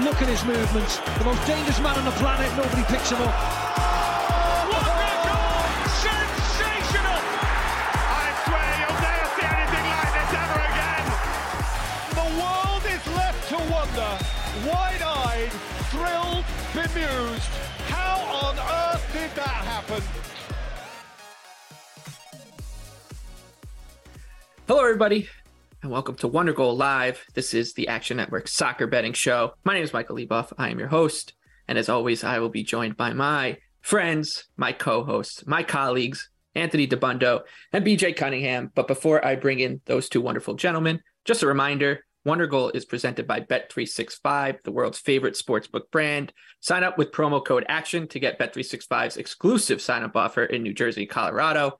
Look at his movements. The most dangerous man on the planet. Nobody picks him up. What a goal! Sensational! I swear you'll never see anything like this ever again. The world is left to wonder, wide-eyed, thrilled, bemused. How on earth did that happen? Hello, everybody, and welcome to Wondergoal Live. This is the Action Network Soccer Betting Show. My name is Michael Leboff. I am your host, and as always, I will be joined by my friends, my co-hosts, my colleagues, Anthony Dabbundo and BJ Cunningham. But before I bring in those two wonderful gentlemen, just a reminder. Wondergoal is presented by Bet365, the world's favorite sportsbook brand. Sign up with promo code ACTION to get Bet365's exclusive sign up offer in New Jersey, Colorado.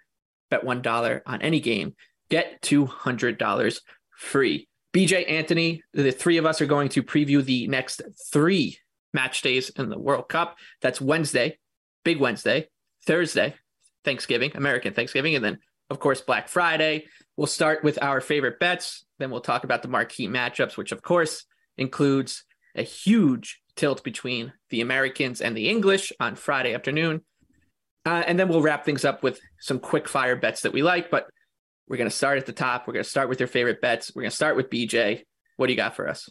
Bet $1 on any game get $200 free. BJ Anthony, the three of us are going to preview the next three match days in the World Cup. That's Wednesday, Big Wednesday, Thursday, Thanksgiving, American Thanksgiving, and then, of course, Black Friday. We'll start with our favorite bets. Then we'll talk about the marquee matchups, which, of course, includes a huge tilt between the Americans and the English on Friday afternoon. Uh, and then we'll wrap things up with some quick fire bets that we like. But we're going to start at the top. We're going to start with your favorite bets. We're going to start with BJ. What do you got for us?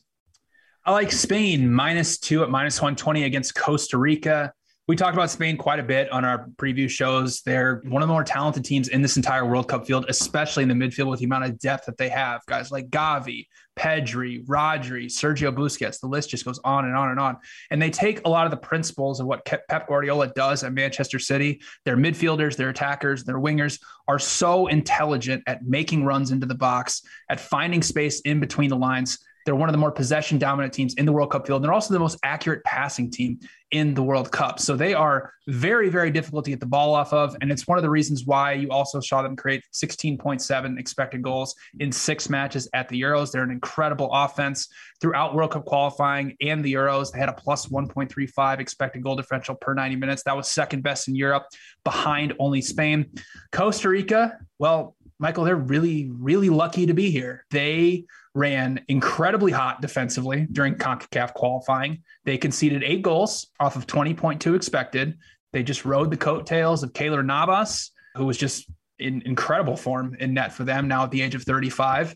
I like Spain minus two at minus 120 against Costa Rica. We talked about Spain quite a bit on our preview shows. They're one of the more talented teams in this entire World Cup field, especially in the midfield with the amount of depth that they have. Guys like Gavi, Pedri, Rodri, Sergio Busquets, the list just goes on and on and on. And they take a lot of the principles of what Pep Guardiola does at Manchester City. Their midfielders, their attackers, their wingers are so intelligent at making runs into the box, at finding space in between the lines they're one of the more possession dominant teams in the World Cup field. And they're also the most accurate passing team in the World Cup. So they are very, very difficult to get the ball off of. And it's one of the reasons why you also saw them create 16.7 expected goals in six matches at the Euros. They're an incredible offense throughout World Cup qualifying and the Euros. They had a plus 1.35 expected goal differential per 90 minutes. That was second best in Europe, behind only Spain. Costa Rica, well, Michael, they're really, really lucky to be here. They ran incredibly hot defensively during CONCACAF qualifying. They conceded eight goals off of 20.2 expected. They just rode the coattails of Keylor Navas, who was just in incredible form in net for them now at the age of 35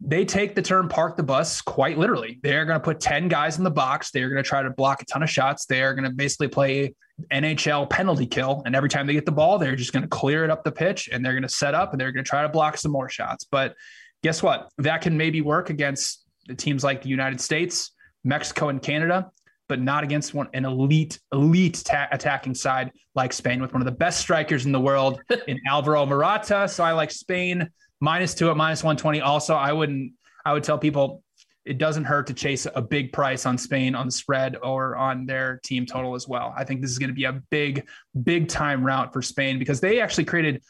they take the term park the bus quite literally. They're going to put 10 guys in the box. They're going to try to block a ton of shots. They're going to basically play NHL penalty kill. And every time they get the ball, they're just going to clear it up the pitch and they're going to set up and they're going to try to block some more shots. But guess what? That can maybe work against the teams like the United States, Mexico, and Canada, but not against one an elite, elite ta- attacking side like Spain with one of the best strikers in the world in Alvaro Morata. So I like Spain minus two at minus 120. Also, I wouldn't, I would tell people it doesn't hurt to chase a big price on Spain on the spread or on their team total as well. I think this is going to be a big, big time route for Spain because they actually created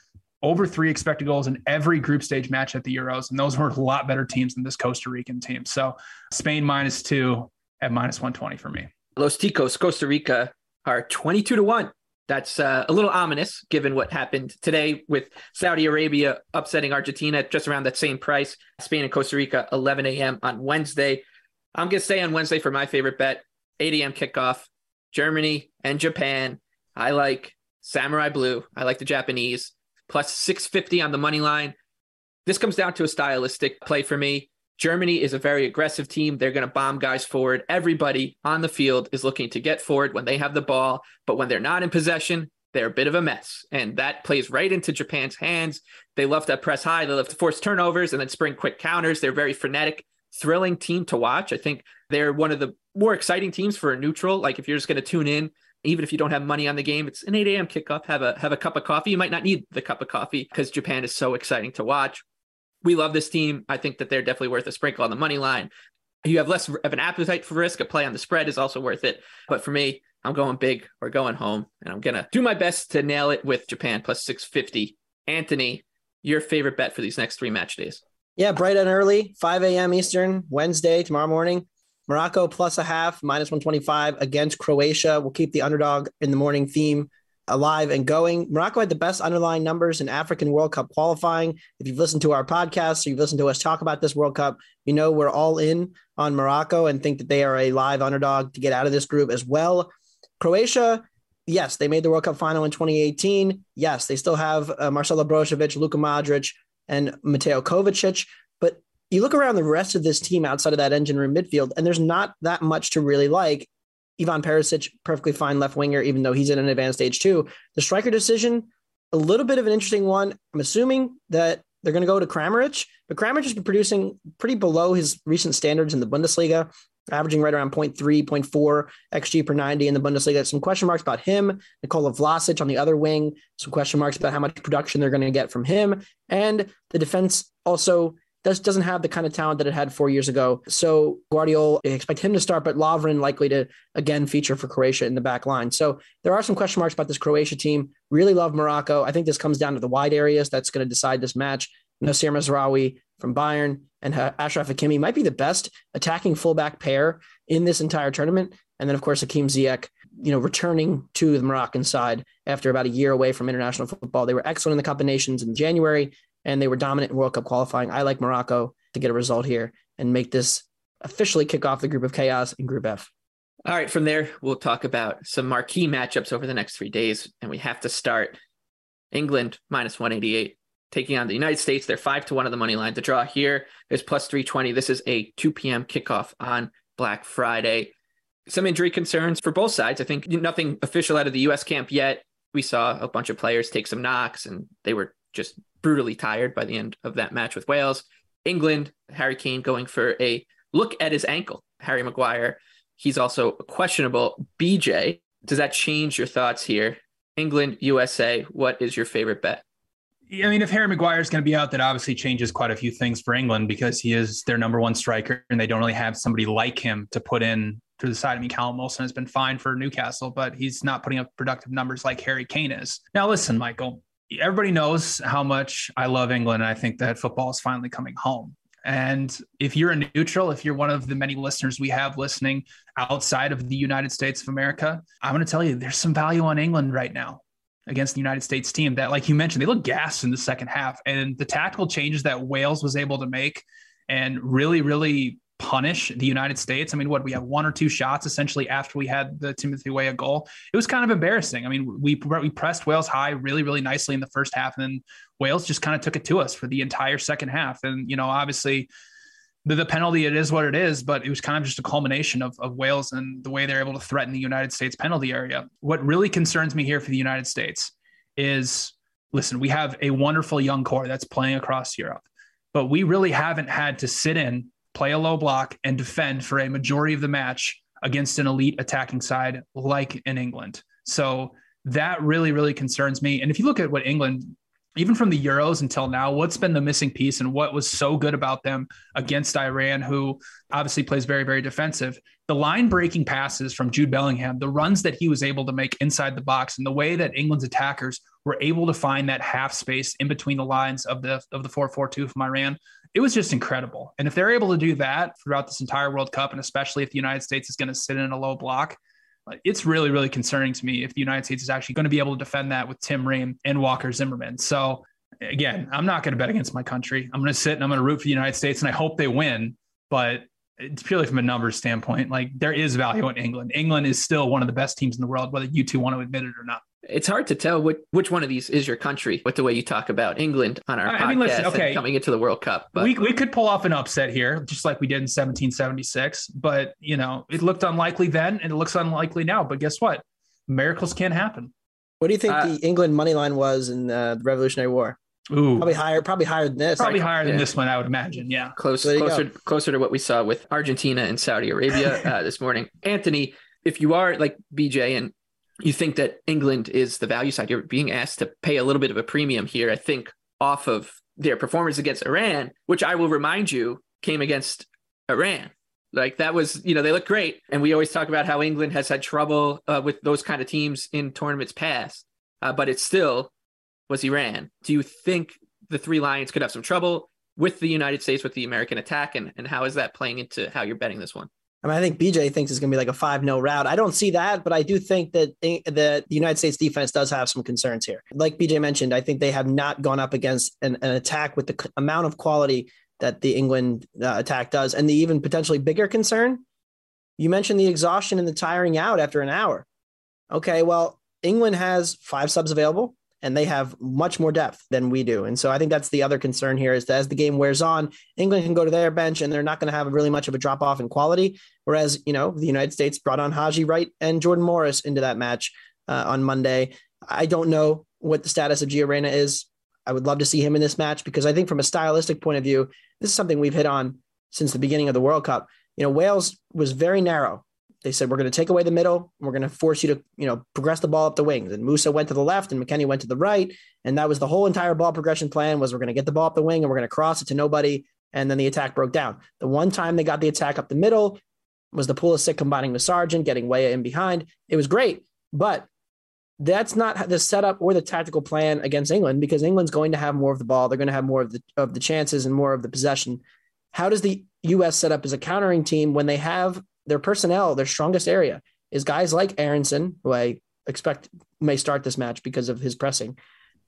over three expected goals in every group stage match at the Euros. And those were a lot better teams than this Costa Rican team. So Spain minus two at minus 120 for me. Los Ticos, Costa Rica are 22 to 1 that's uh, a little ominous given what happened today with Saudi Arabia upsetting Argentina just around that same price. Spain and Costa Rica, 11 a.m. on Wednesday. I'm going to stay on Wednesday for my favorite bet 8 a.m. kickoff. Germany and Japan. I like Samurai Blue. I like the Japanese. Plus 650 on the money line. This comes down to a stylistic play for me. Germany is a very aggressive team. They're going to bomb guys forward. Everybody on the field is looking to get forward when they have the ball, but when they're not in possession, they're a bit of a mess. And that plays right into Japan's hands. They love to press high, they love to force turnovers and then spring quick counters. They're very frenetic, thrilling team to watch. I think they're one of the more exciting teams for a neutral. Like if you're just going to tune in, even if you don't have money on the game, it's an 8 a.m. kickoff. Have a have a cup of coffee. You might not need the cup of coffee because Japan is so exciting to watch we love this team. I think that they're definitely worth a sprinkle on the money line. you have less of an appetite for risk. A play on the spread is also worth it. But for me, I'm going big or going home, and I'm gonna do my best to nail it with Japan plus 650. Anthony, your favorite bet for these next three match days? Yeah, bright and early, 5 a.m. Eastern, Wednesday, tomorrow morning. Morocco plus a half, minus 125 against Croatia. We'll keep the underdog in the morning theme alive and going. Morocco had the best underlying numbers in African World Cup qualifying. If you've listened to our podcast or you've listened to us talk about this World Cup, you know we're all in on Morocco and think that they are a live underdog to get out of this group as well. Croatia, yes, they made the World Cup final in 2018. Yes, they still have uh, Marcelo Brozovic, Luka Modric, and Mateo Kovacic. But you look around the rest of this team outside of that engine room midfield, and there's not that much to really like. Ivan Perisic, perfectly fine left winger, even though he's in an advanced age too. The striker decision, a little bit of an interesting one. I'm assuming that they're going to go to Kramaric, but Kramaric has been producing pretty below his recent standards in the Bundesliga, averaging right around 0.3, 0.4 XG per 90 in the Bundesliga. Some question marks about him. Nikola Vlasic on the other wing, some question marks about how much production they're going to get from him. And the defense also does, doesn't have the kind of talent that it had four years ago. So Gvardiol, expect him to start, but Lovren likely to again feature for Croatia in the back line. So there are some question marks about this Croatia team. Really love Morocco. I think this comes down to the wide areas that's going to decide this match. Noussair Mazraoui from Bayern and Ashraf Hakimi might be the best attacking fullback pair in this entire tournament. And then, of course, Hakim Ziyech, you know, returning to the Moroccan side after about a year away from international football. They were excellent in the Cup of Nations in January and they were dominant in World Cup qualifying. I like Morocco to get a result here and make this officially kick off the group of chaos in Group F. All right, from there, we'll talk about some marquee matchups over the next three days. And we have to start England minus 188, taking on the United States. They're five to one on the money line. The draw here is plus 320. This is a 2 p.m. kickoff on Black Friday. Some injury concerns for both sides. I think nothing official out of the U.S. camp yet. We saw a bunch of players take some knocks and they were just brutally tired by the end of that match with Wales. England, Harry Kane going for a look at his ankle. Harry Maguire, he's also questionable. BJ, does that change your thoughts here? England, USA, what is your favorite bet? I mean, if Harry Maguire is going to be out, that obviously changes quite a few things for England because he is their number one striker and they don't really have somebody like him to put in to the side. I mean, Callum Wilson has been fine for Newcastle, but he's not putting up productive numbers like Harry Kane is. Now, listen, Michael, everybody knows how much I love England. And I think that football is finally coming home. And if you're a neutral, if you're one of the many listeners we have listening outside of the United States of America, I'm going to tell you there's some value on England right now against the United States team that, like you mentioned, they look gassed in the second half. And the tactical changes that Wales was able to make and really, really punish the United States. I mean, what we have one or two shots essentially after we had the Timothy Weah goal. It was kind of embarrassing. I mean, we we pressed Wales high really really nicely in the first half, and then Wales just kind of took it to us for the entire second half. And you know, obviously. The, the penalty, it is what it is, but it was kind of just a culmination of, of Wales and the way they're able to threaten the United States penalty area. What really concerns me here for the United States is listen, we have a wonderful young core that's playing across Europe, but we really haven't had to sit in play a low block, and defend for a majority of the match against an elite attacking side like in England. So that really, really concerns me. And if you look at what England, even from the Euros until now, what's been the missing piece and what was so good about them against Iran, who obviously plays very, very defensive? The line breaking passes from Jude Bellingham, the runs that he was able to make inside the box, and the way that England's attackers were able to find that half space in between the lines of the of the 4-4-2 from Iran it was just incredible. And if they're able to do that throughout this entire World Cup, and especially if the United States is going to sit in a low block, it's really, really concerning to me if the United States is actually going to be able to defend that with Tim Ream and Walker Zimmerman. So, again, I'm not going to bet against my country. I'm going to sit and I'm going to root for the United States, and I hope they win. But it's purely from a numbers standpoint. Like there is value in England. England is still one of the best teams in the world, whether you two want to admit it or not it's hard to tell which, which one of these is your country with the way you talk about England on our I podcast mean, listen, okay. coming into the World Cup. But we, we could pull off an upset here, just like we did in 1776. But, you know, it looked unlikely then and it looks unlikely now. But guess what? Miracles can happen. What do you think uh, the England money line was in uh, the Revolutionary War? Ooh, probably higher. Probably higher than this. Probably like, higher than yeah. this one, I would imagine. Yeah, close, closer, go. closer to what we saw with Argentina and Saudi Arabia uh, this morning. Anthony, if you are like BJ and you think that England is the value side. You're being asked to pay a little bit of a premium here, I think, off of their performance against Iran, which I will remind you came against Iran. Like that was, you know, they look great. And we always talk about how England has had trouble uh, with those kind of teams in tournaments past, uh, but it still was Iran. Do you think the three Lions could have some trouble with the United States with the American attack? And, and how is that playing into how you're betting this one? I mean, I think BJ thinks it's going to be like a 5 0 route. I don't see that, but I do think that the, the United States defense does have some concerns here. Like BJ mentioned, I think they have not gone up against an, an attack with the amount of quality that the England uh, attack does. And the even potentially bigger concern, you mentioned the exhaustion and the tiring out after an hour. Okay, well, England has five subs available and they have much more depth than we do. And so I think that's the other concern here is that as the game wears on, England can go to their bench and they're not going to have really much of a drop off in quality. Whereas, you know, the United States brought on Haji Wright and Jordan Morris into that match uh, on Monday. I don't know what the status of Gio Reyna is. I would love to see him in this match because I think from a stylistic point of view, this is something we've hit on since the beginning of the World Cup. You know, Wales was very narrow they said we're going to take away the middle. We're going to force you to, you know, progress the ball up the wings. And Musah went to the left, and McKennie went to the right, and that was the whole entire ball progression plan. Was we're going to get the ball up the wing, and we're going to cross it to nobody, and then the attack broke down. The one time they got the attack up the middle was the Pulisic combining with Sargent, getting Weah in behind. It was great, but that's not the setup or the tactical plan against England because England's going to have more of the ball. They're going to have more of the of the chances and more of the possession. How does the U.S. set up as a countering team when they have their personnel, their strongest area is guys like Aaronson, who I expect may start this match because of his pressing.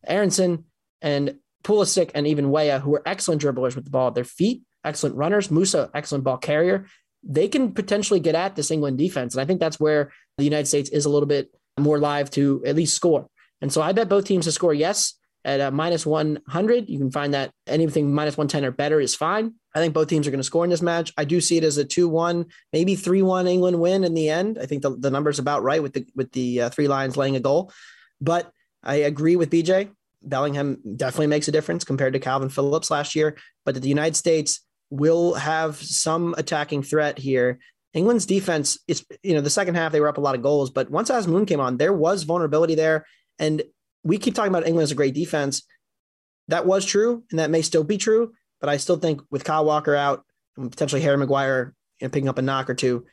Aaronson and Pulisic and even Weah, who are excellent dribblers with the ball at their feet, excellent runners. Musah, excellent ball carrier. They can potentially get at this England defense. And I think that's where the United States is a little bit more live to at least score. And so I bet both teams to score yes at a minus 100. You can find that anything minus 110 or better is fine. I think both teams are going to score in this match. I do see it as a 2-1, maybe 3-1 England win in the end. I think the, the number's about right with the with the uh, three Lions laying a goal. But I agree with BJ. Bellingham definitely makes a difference compared to Kalvin Phillips last year, but the United States will have some attacking threat here. England's defense is, you know, the second half they were up a lot of goals, but once Azmoun came on, there was vulnerability there. And we keep talking about England as a great defense. That was true, and that may still be true. But I still think with Kyle Walker out and potentially Harry Maguire you know, picking up a knock or two,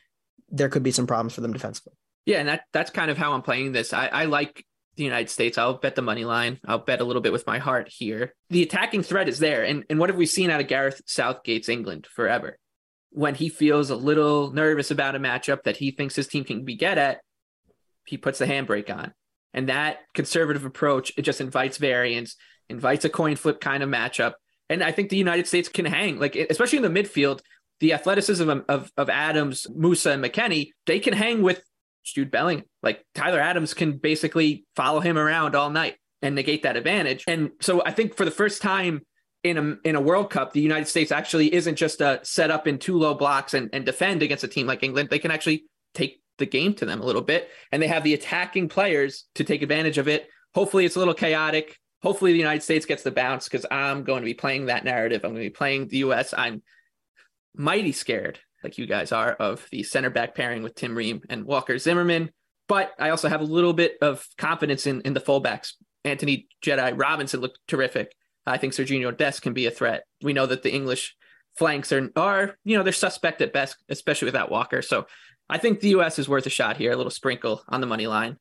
there could be some problems for them defensively. Yeah, and that that's kind of how I'm playing this. I, I like the United States. I'll bet the money line. I'll bet a little bit with my heart here. The attacking threat is there. And, and what have we seen out of Gareth Southgate's England forever? When he feels a little nervous about a matchup that he thinks his team can be get at, he puts the handbrake on. And that conservative approach, it just invites variance, invites a coin flip kind of matchup. And I think the United States can hang, like especially in the midfield, the athleticism of, of, of Adams, Musah, and McKennie, they can hang with Jude Bellingham. Like Tyler Adams can basically follow him around all night and negate that advantage. And so I think for the first time in a in a World Cup, the United States actually isn't just a set up in two low blocks and, and defend against a team like England. They can actually take the game to them a little bit, and they have the attacking players to take advantage of it. Hopefully, it's a little chaotic. Hopefully, the United States gets the bounce because I'm going to be playing that narrative. I'm going to be playing the U.S. I'm mighty scared, like you guys are, of the center back pairing with Tim Ream and Walker Zimmerman. But I also have a little bit of confidence in, in the fullbacks. Antonee Jedi Robinson looked terrific. I think Serginho Dest can be a threat. We know that the English flanks are, are, you know, they're suspect at best, especially without Walker. So I think the U.S. is worth a shot here, a little sprinkle on the money line.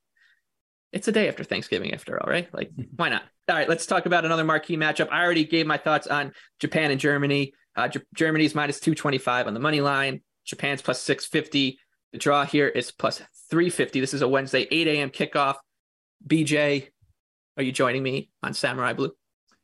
It's a day after Thanksgiving, after all, right? Like, why not? All right, let's talk about another marquee matchup. I already gave my thoughts on Japan and Germany. Uh, J- Germany's minus 225 on the money line, Japan's plus 650. The draw here is plus 350. This is a Wednesday, 8 a.m. kickoff. BJ, are you joining me on Samurai Blue?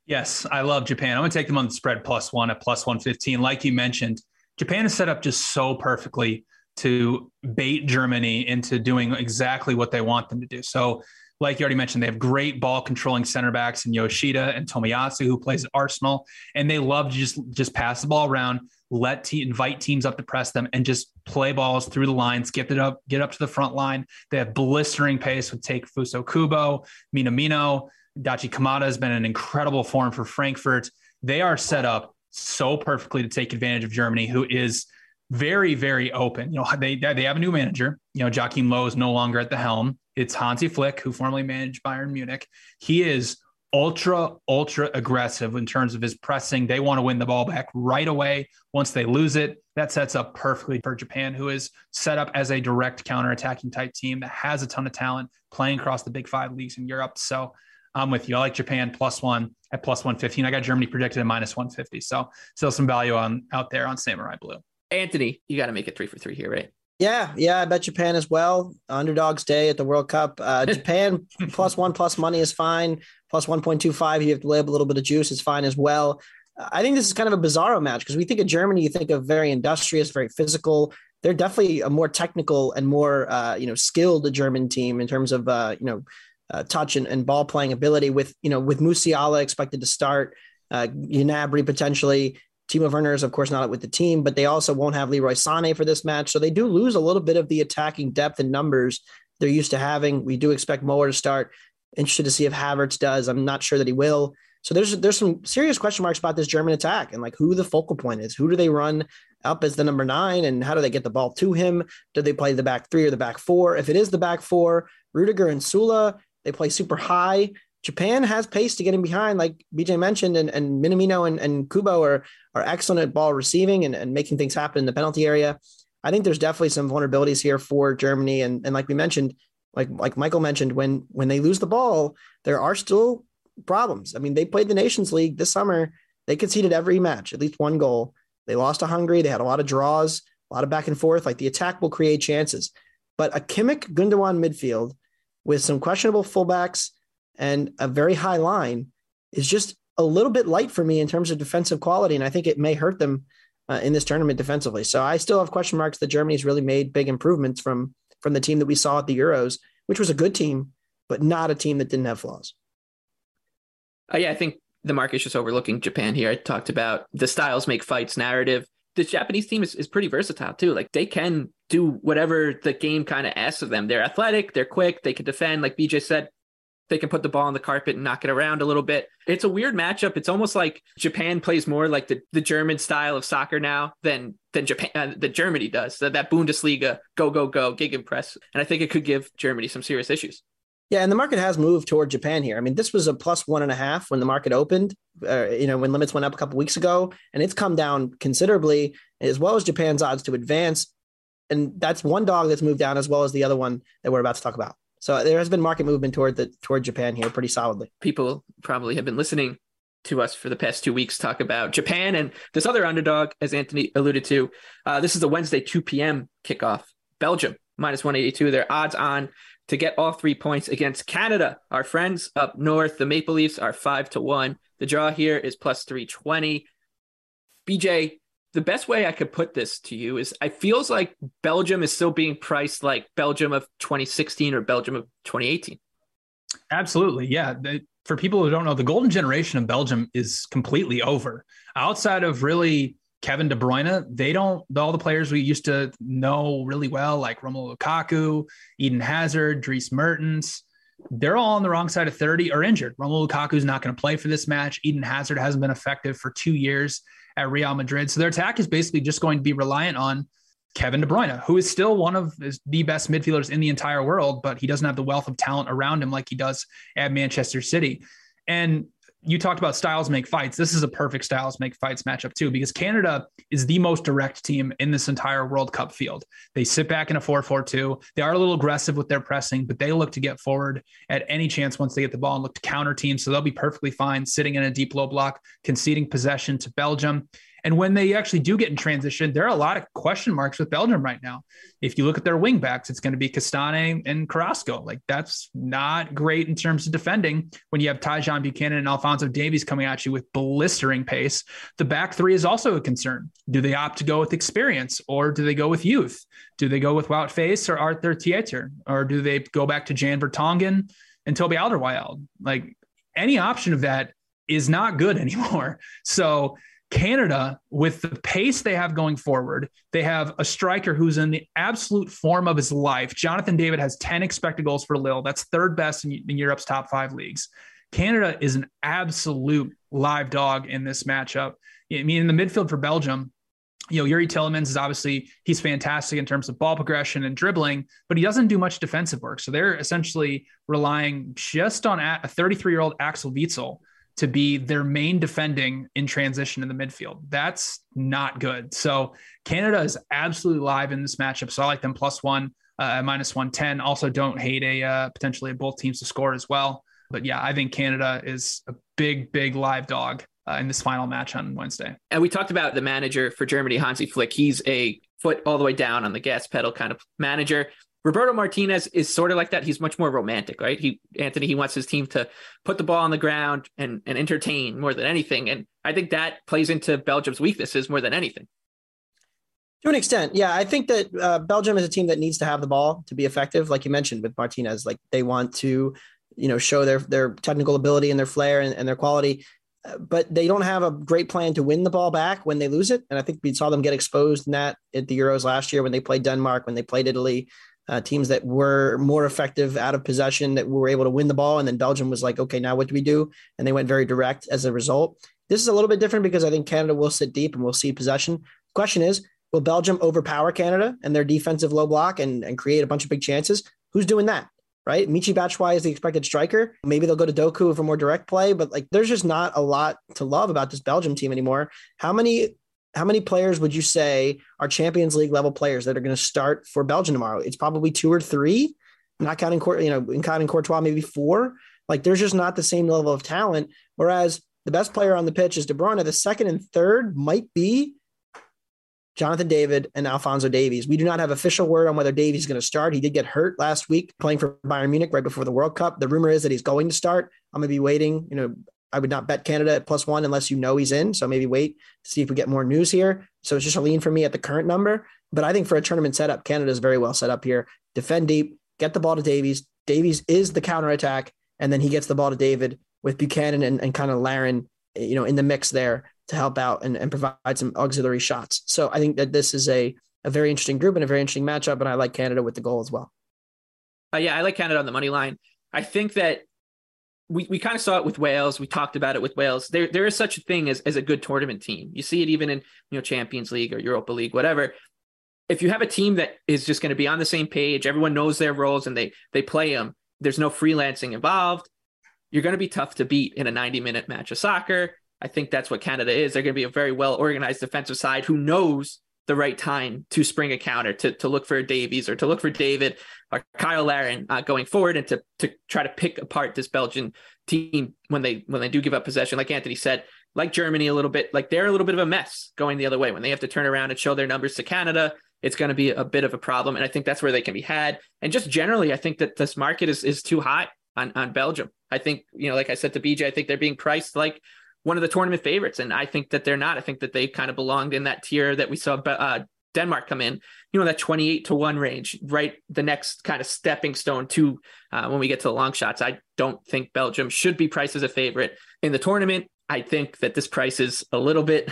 Yes, I love Japan. I'm going to take them on the spread plus one at plus 115. Like you mentioned, Japan is set up just so perfectly to bait Germany into doing exactly what they want them to do. So, like you already mentioned, they have great ball controlling center backs in Yoshida and Tomiyasu, who plays at Arsenal, and they love to just just pass the ball around, let te- invite teams up to press them, and just play balls through the lines, get it up, get up to the front line. They have blistering pace with Takefusa Kubo, Minamino, Daichi Kamada has been an incredible form for Frankfurt. They are set up so perfectly to take advantage of Germany, who is very, very open. You know, they they have a new manager. You know, Joachim Low is no longer at the helm. It's Hansi Flick, who formerly managed Bayern Munich. He is ultra, ultra aggressive in terms of his pressing. They want to win the ball back right away. Once they lose it, that sets up perfectly for Japan, who is set up as a direct counter-attacking type team that has a ton of talent playing across the big five leagues in Europe. So I'm with you. I like Japan plus one at plus 115. I got Germany predicted at minus 150. So still some value on out there on Samurai Blue. Anthony, you got to make it three for three here, right? Yeah, yeah, I bet Japan as well. Underdogs day at the World Cup. Uh, Japan plus one plus money is fine. Plus 1.25, you have to lay up a little bit of juice, is fine as well. I think this is kind of a bizarro match because we think of Germany, you think of very industrious, very physical. They're definitely a more technical and more, uh, you know, skilled German team in terms of, uh, you know, uh, touch and, and, ball playing ability. With you know, with Musiala expected to start, uh, Gnabry potentially, Timo Werner is, of course, not with the team, but they also won't have Leroy Sané for this match. So they do lose a little bit of the attacking depth and numbers they're used to having. We do expect Moore to start. Interested to see if Havertz does. I'm not sure that he will. So there's there's some serious question marks about this German attack and like who the focal point is. Who do they run up as the number nine, and how do they get the ball to him? Do they play the back three or the back four? If it is the back four, Rudiger and Süle, they play super high. Japan has pace to get in behind, like BJ mentioned, and, and Minamino and, and Kubo are, are excellent at ball receiving and, and making things happen in the penalty area. I think there's definitely some vulnerabilities here for Germany. And, and like we mentioned, like like Michael mentioned, when when they lose the ball, there are still problems. I mean, they played the Nations League this summer. They conceded every match, at least one goal. They lost to Hungary. They had a lot of draws, a lot of back and forth. Like the attack will create chances. But a Kimmich Gundogan midfield with some questionable fullbacks and a very high line is just a little bit light for me in terms of defensive quality. And I think it may hurt them uh, in this tournament defensively. So I still have question marks that Germany's really made big improvements from from the team that we saw at the Euros, which was a good team, but not a team that didn't have flaws. Uh, yeah, I think the market's just overlooking Japan here. I talked about the styles make fights narrative. The Japanese team is, is pretty versatile too. Like they can do whatever the game kind of asks of them. They're athletic, they're quick, they can defend. Like BJ said, they can put the ball on the carpet and knock it around a little bit. It's a weird matchup. It's almost like Japan plays more like the, the German style of soccer now than than Japan uh, that Germany does. That that Bundesliga go go go gegenpress, and I think it could give Germany some serious issues. Yeah, and the market has moved toward Japan here. I mean, this was a plus one and a half when the market opened. Uh, you know, when limits went up a couple weeks ago, and it's come down considerably, as well as Japan's odds to advance. And that's one dog that's moved down, as well as the other one that we're about to talk about. So there has been market movement toward the toward Japan here pretty solidly. People probably have been listening to us for the past two weeks talk about Japan and this other underdog, as Anthony alluded to. Uh, this is a Wednesday 2 p.m. kickoff. Belgium minus 182. Their odds on to get all three points against Canada. Our friends up north, the Maple Leafs are five to one. The draw here is plus 320. BJ, the best way I could put this to you is it feels like Belgium is still being priced like Belgium of 2016 or Belgium of 2018. Absolutely. Yeah. For people who don't know, the golden generation of Belgium is completely over. Outside of really Kevin De Bruyne, they don't, all the players we used to know really well, like Romelu Lukaku, Eden Hazard, Dries Mertens, they're all on the wrong side of 30 or injured. Romelu Lukaku is not going to play for this match. Eden Hazard hasn't been effective for two years at Real Madrid. So their attack is basically just going to be reliant on Kevin De Bruyne, who is still one of the best midfielders in the entire world, but he doesn't have the wealth of talent around him like he does at Manchester City. And you talked about styles make fights. This is a perfect styles make fights matchup too, because Canada is the most direct team in this entire World Cup field. They sit back in a 4 4 2. They are a little aggressive with their pressing, but they look to get forward at any chance once they get the ball and look to counter teams. So they'll be perfectly fine sitting in a deep low block, conceding possession to Belgium. And when they actually do get in transition, there are a lot of question marks with Belgium right now. If you look at their wingbacks, it's going to be Castagne and Carrasco. Like that's not great in terms of defending when you have Tajon Buchanan and Alphonso Davies coming at you with blistering pace. The back three is also a concern. Do they opt to go with experience or do they go with youth? Do they go with Wout Faes or Arthur Theate? Or do they go back to Jan Vertonghen and Toby Alderweireld? Like any option of that is not good anymore. So Canada, with the pace they have going forward, they have a striker who's in the absolute form of his life. Jonathan David has 10 expected goals for Lille. That's third best in, in Europe's top five leagues. Canada is an absolute live dog in this matchup. I mean, in the midfield for Belgium, you know, Youri Tielemans is obviously he's fantastic in terms of ball progression and dribbling, but he doesn't do much defensive work. So they're essentially relying just on a 33 year old Axel Witsel to be their main defending in transition in the midfield. That's not good. So Canada is absolutely live in this matchup. So I like them plus one, uh, minus 110. Also, don't hate a uh, potentially both teams to score as well. But yeah, I think Canada is a big, big live dog uh, in this final match on Wednesday. And we talked about the manager for Germany, Hansi Flick. He's a foot all the way down on the gas pedal kind of manager. Roberto Martinez is sort of like that. He's much more romantic, right? He Anthony, he wants his team to put the ball on the ground and, and entertain more than anything. And I think that plays into Belgium's weaknesses more than anything. To an extent, yeah. I think that uh, Belgium is a team that needs to have the ball to be effective, like you mentioned with Martinez. Like they want to, you know, show their their technical ability and their flair and, and their quality but they don't have a great plan to win the ball back when they lose it. And I think we saw them get exposed in that at the Euros last year when they played Denmark, when they played Italy, uh, teams that were more effective out of possession that were able to win the ball. And then Belgium was like, okay, now what do we do? And they went very direct as a result. This is a little bit different because I think Canada will sit deep and we'll see possession. Question is, will Belgium overpower Canada and their defensive low block and, and create a bunch of big chances? Who's doing that? right? Michy Batshuayi is the expected striker. Maybe they'll go to Doku for more direct play, but like there's just not a lot to love about this Belgium team anymore. How many how many players would you say are Champions League level players that are going to start for Belgium tomorrow? It's probably two or three, not counting Court, you know, in counting Courtois, maybe four. Like there's just not the same level of talent. Whereas the best player on the pitch is De Bruyne. The second and third might be Jonathan David and Alphonso Davies. We do not have official word on whether Davies is going to start. He did get hurt last week playing for Bayern Munich right before the World Cup. The rumor is that he's going to start. I'm going to be waiting. You know, I would not bet Canada at plus one unless you know he's in. So maybe wait to see if we get more news here. So it's just a lean for me at the current number. But I think for a tournament setup, Canada is very well set up here. Defend deep, get the ball to Davies. Davies is the counter attack, and then he gets the ball to David with Buchanan and, and kind of Larin, you know, in the mix there to help out and, and provide some auxiliary shots. So I think that this is a, a very interesting group and a very interesting matchup. And I like Canada with the goal as well. Uh, yeah, I like Canada on the money line. I think that we, we kind of saw it with Wales. We talked about it with Wales. There there is such a thing as, as a good tournament team. You see it even in you know Champions League or Europa League, whatever. If you have a team that is just going to be on the same page, everyone knows their roles and they they play them. There's no freelancing involved. You're going to be tough to beat in a 90 minute match of soccer. I think that's what Canada is. They're going to be a very well organized defensive side who knows the right time to spring a counter, to, to look for Davies or to look for David or Kyle Larin uh, going forward and to, to try to pick apart this Belgian team when they when they do give up possession. Like Anthony said, like Germany a little bit, like they're a little bit of a mess going the other way. When they have to turn around and show their numbers to Canada, it's going to be a bit of a problem. And I think that's where they can be had. And just generally, I think that this market is is too high on, on Belgium. I think, you know, like I said to BJ, I think they're being priced like one of the tournament favorites. And I think that they're not. I think that they kind of belonged in that tier that we saw uh, Denmark come in, you know, that 28 to 1 range, right? The next kind of stepping stone to uh, when we get to the long shots. I don't think Belgium should be priced as a favorite in the tournament. I think that this price is a little bit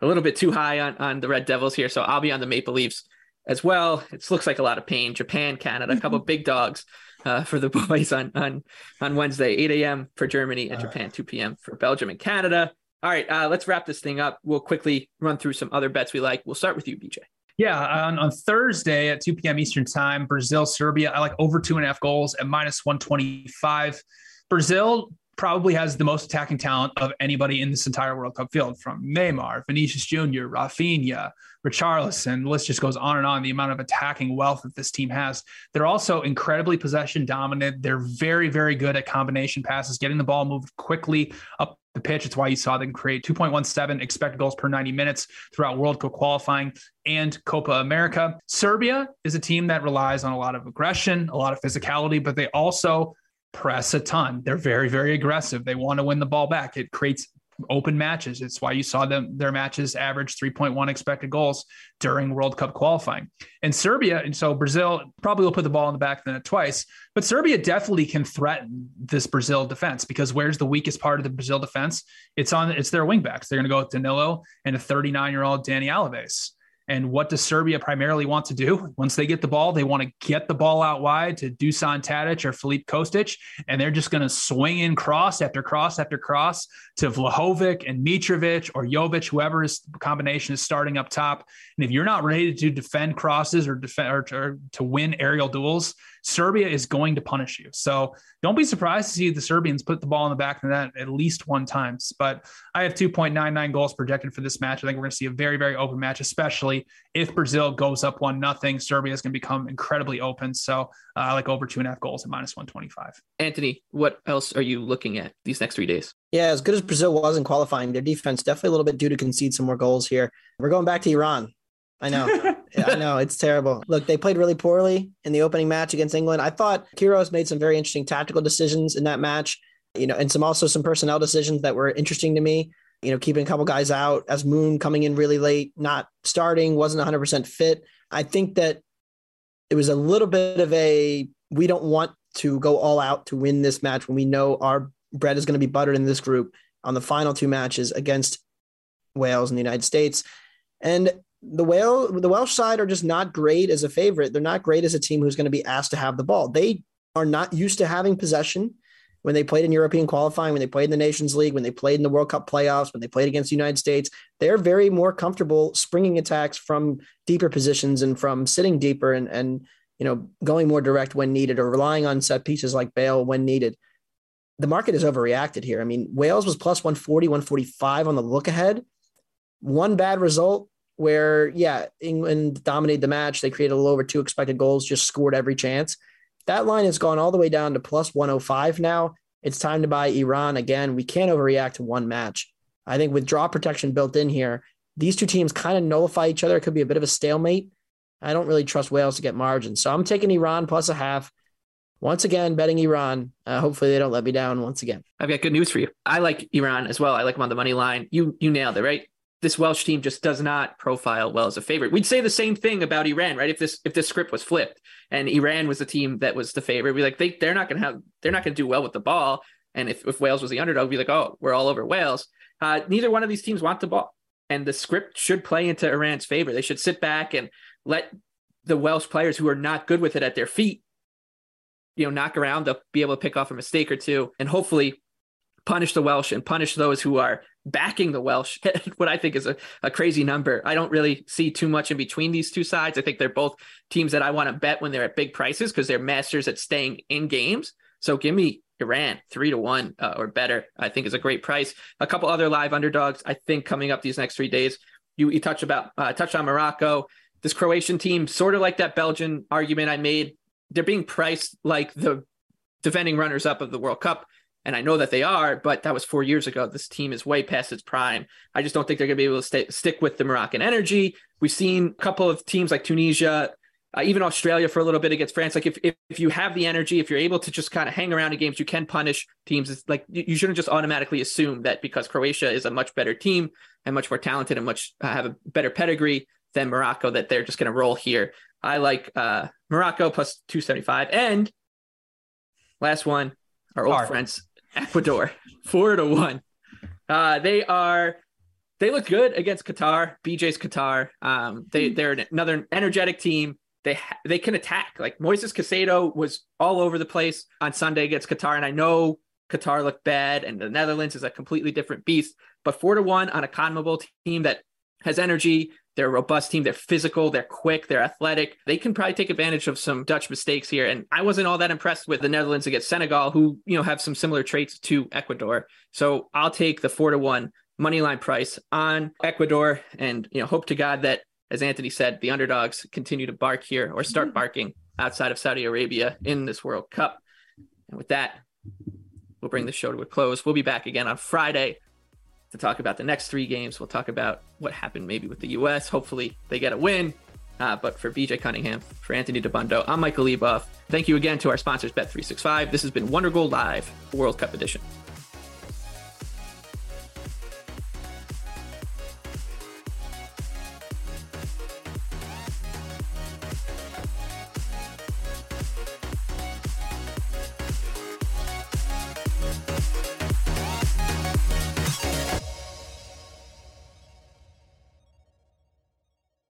a little bit too high on, on the Red Devils here. So I'll be on the Maple Leafs as well. It looks like a lot of pain. Japan, Canada, a couple mm-hmm. big dogs uh, for the boys on on on Wednesday, 8 a.m. for Germany and Japan, 2 p.m. for Belgium and Canada. All right, uh, let's wrap this thing up. We'll quickly run through some other bets we like. We'll start with you, BJ. Yeah, on, on Thursday at 2 p.m. Eastern Time, Brazil, Serbia. I like over two and a half goals at minus 125. Brazil probably has the most attacking talent of anybody in this entire World Cup field from Neymar, Vinicius Jr., Raphinha, Richarlison. The list just goes on and on. The amount of attacking wealth that this team has. They're also incredibly possession dominant. They're very, very good at combination passes, getting the ball moved quickly up the pitch. It's why you saw them create 2.17 expected goals per 90 minutes throughout World Cup qualifying and Copa America. Serbia is a team that relies on a lot of aggression, a lot of physicality, but they also press a ton. They're very, very aggressive. They want to win the ball back. It creates open matches. It's why you saw them their matches average 3.1 expected goals during World Cup qualifying. And Serbia, and so Brazil probably will put the ball in the back of the net twice, but Serbia definitely can threaten this Brazil defense because where's the weakest part of the Brazil defense? It's on it's their wingbacks. They're going to go with Danilo and a 39 year old Dani Alves. And what does Serbia primarily want to do? Once they get the ball, they want to get the ball out wide to Dusan Tadic or Filip Kostic, and they're just going to swing in cross after cross after cross to Vlahovic and Mitrovic or Jovic, whoever is combination is starting up top. And if you're not ready to defend crosses or defend or, or to win aerial duels, Serbia is going to punish you. So don't be surprised to see the Serbians put the ball in the back of the net at least one times. But I have 2.99 goals projected for this match. I think we're going to see a very, very open match, especially if Brazil goes up one nothing. Serbia is going to become incredibly open. So uh, I like over two and a half goals at minus 125. Anthony, what else are you looking at these next three days? Yeah, as good as Brazil was in qualifying, their defense definitely a little bit due to concede some more goals here. We're going back to Iran. I know. I know. It's terrible. Look, they played really poorly in the opening match against England. I thought Queiroz made some very interesting tactical decisions in that match, you know, and some also some personnel decisions that were interesting to me. You know, keeping a couple guys out Azmoun coming in really late, not starting, wasn't 100% fit. I think that it was a little bit of a we don't want to go all out to win this match when we know our bread is going to be buttered in this group on the final two matches against Wales and the United States. And the Wales, the Welsh side are just not great as a favorite. They're not great as a team who's going to be asked to have the ball. They are not used to having possession when they played in European qualifying, when they played in the Nations League, when they played in the World Cup playoffs, when they played against the United States. They're very more comfortable springing attacks from deeper positions and from sitting deeper and and you know going more direct when needed or relying on set pieces like Bale when needed. The market has overreacted here. I mean, Wales was plus 140, 145 on the look ahead. One bad result where yeah, England dominated the match. They created a little over two expected goals, just scored every chance. That line has gone all the way down to plus 105 now. It's time to buy Iran again. We can't overreact to one match. I think with draw protection built in here, these two teams kind of nullify each other. It could be a bit of a stalemate. I don't really trust Wales to get margins. So I'm taking Iran plus a half. Once again, betting Iran. Uh, hopefully they don't let me down once again. I've got good news for you. I like Iran as well. I like them on the money line. You you nailed it, right? This Welsh team just does not profile well as a favorite. We'd say the same thing about Iran, right? If this if this script was flipped and Iran was the team that was the favorite, we'd be like they they're not gonna have they're not gonna do well with the ball. And if, if Wales was the underdog, we'd be like, oh, we're all over Wales. Uh, neither one of these teams want the ball. And the script should play into Iran's favor. They should sit back and let the Welsh players who are not good with it at their feet, you know, knock around. They'll be able to pick off a mistake or two and hopefully punish the Welsh and punish those who are backing the Welsh, what I think is a, a crazy number. I don't really see too much in between these two sides. I think they're both teams that I want to bet when they're at big prices because they're masters at staying in games. So give me Iran three to one uh, or better. I think is a great price. A couple other live underdogs. I think coming up these next three days. You you touch about uh, touch on Morocco. This Croatian team, sort of like that Belgian argument I made. They're being priced like the defending runners up of the World Cup and I know that they are, but that was four years ago. This team is way past its prime. I just don't think they're going to be able to stay, stick with the Moroccan energy. We've seen a couple of teams like Tunisia, uh, even Australia for a little bit against France. Like if, if, if you have the energy, if you're able to just kind of hang around in games, you can punish teams. It's like you shouldn't just automatically assume that because Croatia is a much better team and much more talented and much uh, have a better pedigree than Morocco that they're just going to roll here. I like uh, Morocco plus 275 and last one, our old friends Ecuador, four to one. Uh, they are they look good against Qatar. BJ's Qatar. Um, they they're another energetic team. They they can attack. Like Moises Caicedo was all over the place on Sunday against Qatar, and I know Qatar looked bad, and the Netherlands is a completely different beast. But four to one on a CONMEBOL team that has energy, they're a robust team. They're physical. They're quick. They're athletic. They can probably take advantage of some Dutch mistakes here. And I wasn't all that impressed with the Netherlands against Senegal, who, you know, have some similar traits to Ecuador. So I'll take the four to one money line price on Ecuador and, you know, hope to God that, as Anthony said, the underdogs continue to bark here or start mm-hmm. barking outside of Saudi Arabia in this World Cup. And with that, we'll bring the show to a close. We'll be back again on Friday to talk about the next three games. We'll talk about what happened maybe with the U.S. Hopefully they get a win. Uh, but for BJ Cunningham, for Anthony Dabbundo, I'm Michael Leboff. Thank you again to our sponsors, Bet365. This has been Wondergoal Live World Cup Edition.